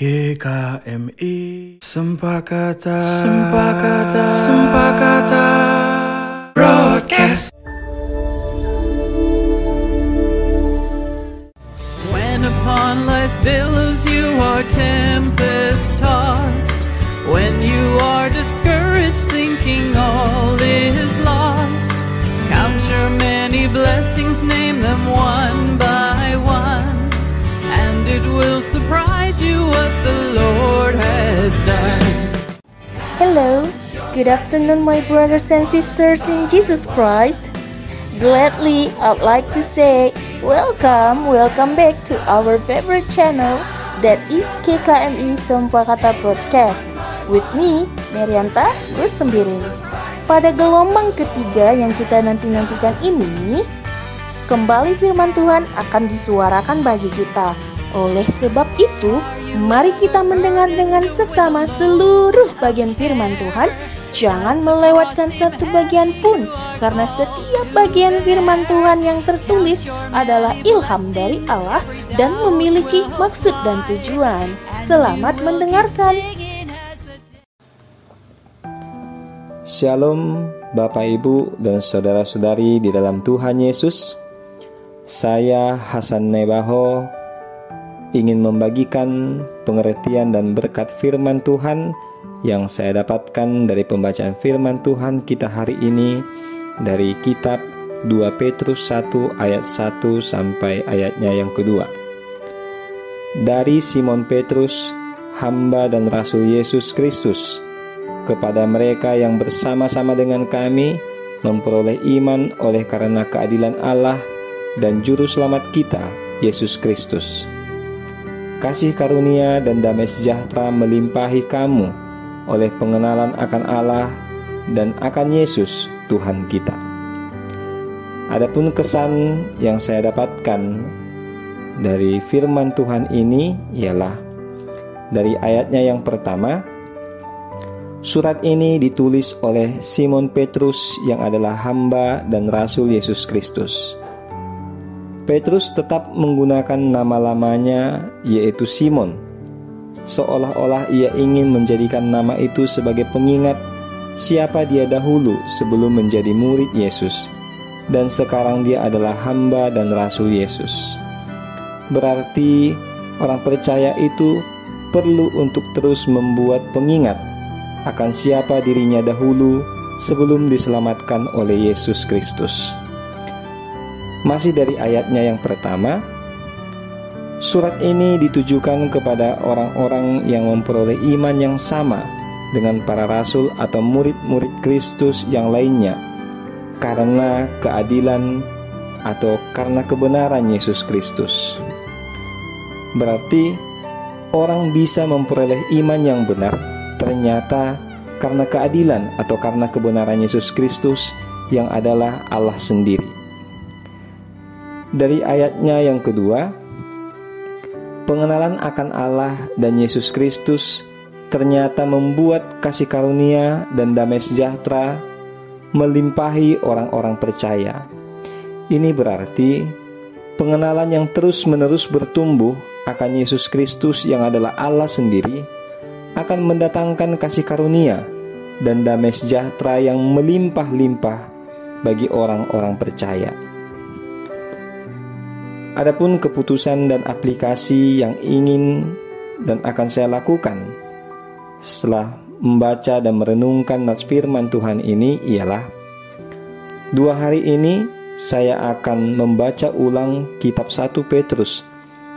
GKMI Sempakata. Sempakata. Sempakata. Broadcast. When upon life's billows you are tempest Hello, good afternoon, my brothers and sisters in Jesus Christ. Gladly, I'd like to say welcome, welcome back to our favorite channel that is KKMI Sempakata Broadcast with me, Merianta Sembiring. Pada gelombang ketiga yang kita nanti-nantikan ini, kembali firman Tuhan akan disuarakan bagi kita. Oleh sebab itu, mari kita mendengar dengan seksama seluruh bagian firman Tuhan Jangan melewatkan satu bagian pun, karena setiap bagian firman Tuhan yang tertulis adalah ilham dari Allah dan memiliki maksud dan tujuan. Selamat mendengarkan. Shalom Bapak Ibu dan saudara-saudari di dalam Tuhan Yesus Saya Hasan Nebaho ingin membagikan pengertian dan berkat firman Tuhan yang saya dapatkan dari pembacaan firman Tuhan kita hari ini dari kitab 2 Petrus 1 ayat 1 sampai ayatnya yang kedua. Dari Simon Petrus, hamba dan rasul Yesus Kristus, kepada mereka yang bersama-sama dengan kami memperoleh iman oleh karena keadilan Allah dan juru selamat kita, Yesus Kristus. Kasih karunia dan damai sejahtera melimpahi kamu oleh pengenalan akan Allah dan akan Yesus Tuhan kita. Adapun kesan yang saya dapatkan dari firman Tuhan ini ialah dari ayatnya yang pertama Surat ini ditulis oleh Simon Petrus yang adalah hamba dan rasul Yesus Kristus. Petrus tetap menggunakan nama lamanya yaitu Simon seolah-olah ia ingin menjadikan nama itu sebagai pengingat siapa dia dahulu sebelum menjadi murid Yesus, dan sekarang dia adalah hamba dan rasul Yesus. Berarti orang percaya itu perlu untuk terus membuat pengingat akan siapa dirinya dahulu sebelum diselamatkan oleh Yesus Kristus. Masih dari ayatnya yang pertama, Surat ini ditujukan kepada orang-orang yang memperoleh iman yang sama dengan para rasul atau murid-murid Kristus yang lainnya karena keadilan atau karena kebenaran Yesus Kristus. Berarti orang bisa memperoleh iman yang benar ternyata karena keadilan atau karena kebenaran Yesus Kristus yang adalah Allah sendiri. Dari ayatnya yang kedua, pengenalan akan Allah dan Yesus Kristus ternyata membuat kasih karunia dan damai sejahtera melimpahi orang-orang percaya. Ini berarti pengenalan yang terus-menerus bertumbuh akan Yesus Kristus yang adalah Allah sendiri akan mendatangkan kasih karunia dan damai sejahtera yang melimpah-limpah bagi orang-orang percaya. Adapun keputusan dan aplikasi yang ingin dan akan saya lakukan setelah membaca dan merenungkan nats firman Tuhan ini ialah dua hari ini saya akan membaca ulang kitab 1 Petrus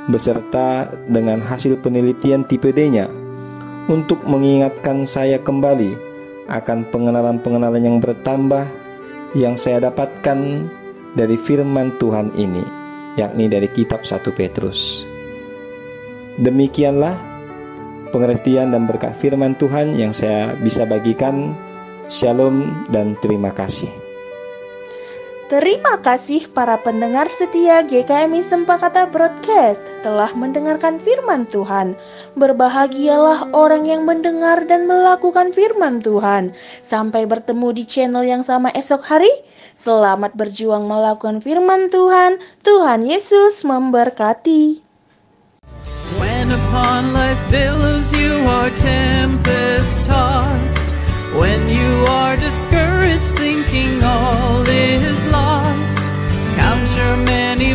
beserta dengan hasil penelitian tipe D-nya untuk mengingatkan saya kembali akan pengenalan-pengenalan yang bertambah yang saya dapatkan dari firman Tuhan ini yakni dari kitab 1 Petrus. Demikianlah pengertian dan berkat firman Tuhan yang saya bisa bagikan. Shalom dan terima kasih. Terima kasih para pendengar setia GKMI Sempakata Broadcast telah mendengarkan firman Tuhan. Berbahagialah orang yang mendengar dan melakukan firman Tuhan. Sampai bertemu di channel yang sama esok hari. Selamat berjuang melakukan firman Tuhan. Tuhan Yesus memberkati. When upon life's billows you are tempest tossed. When you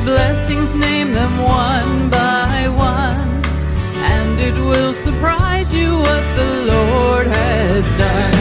blessings, name them one by one, and it will surprise you what the Lord has done.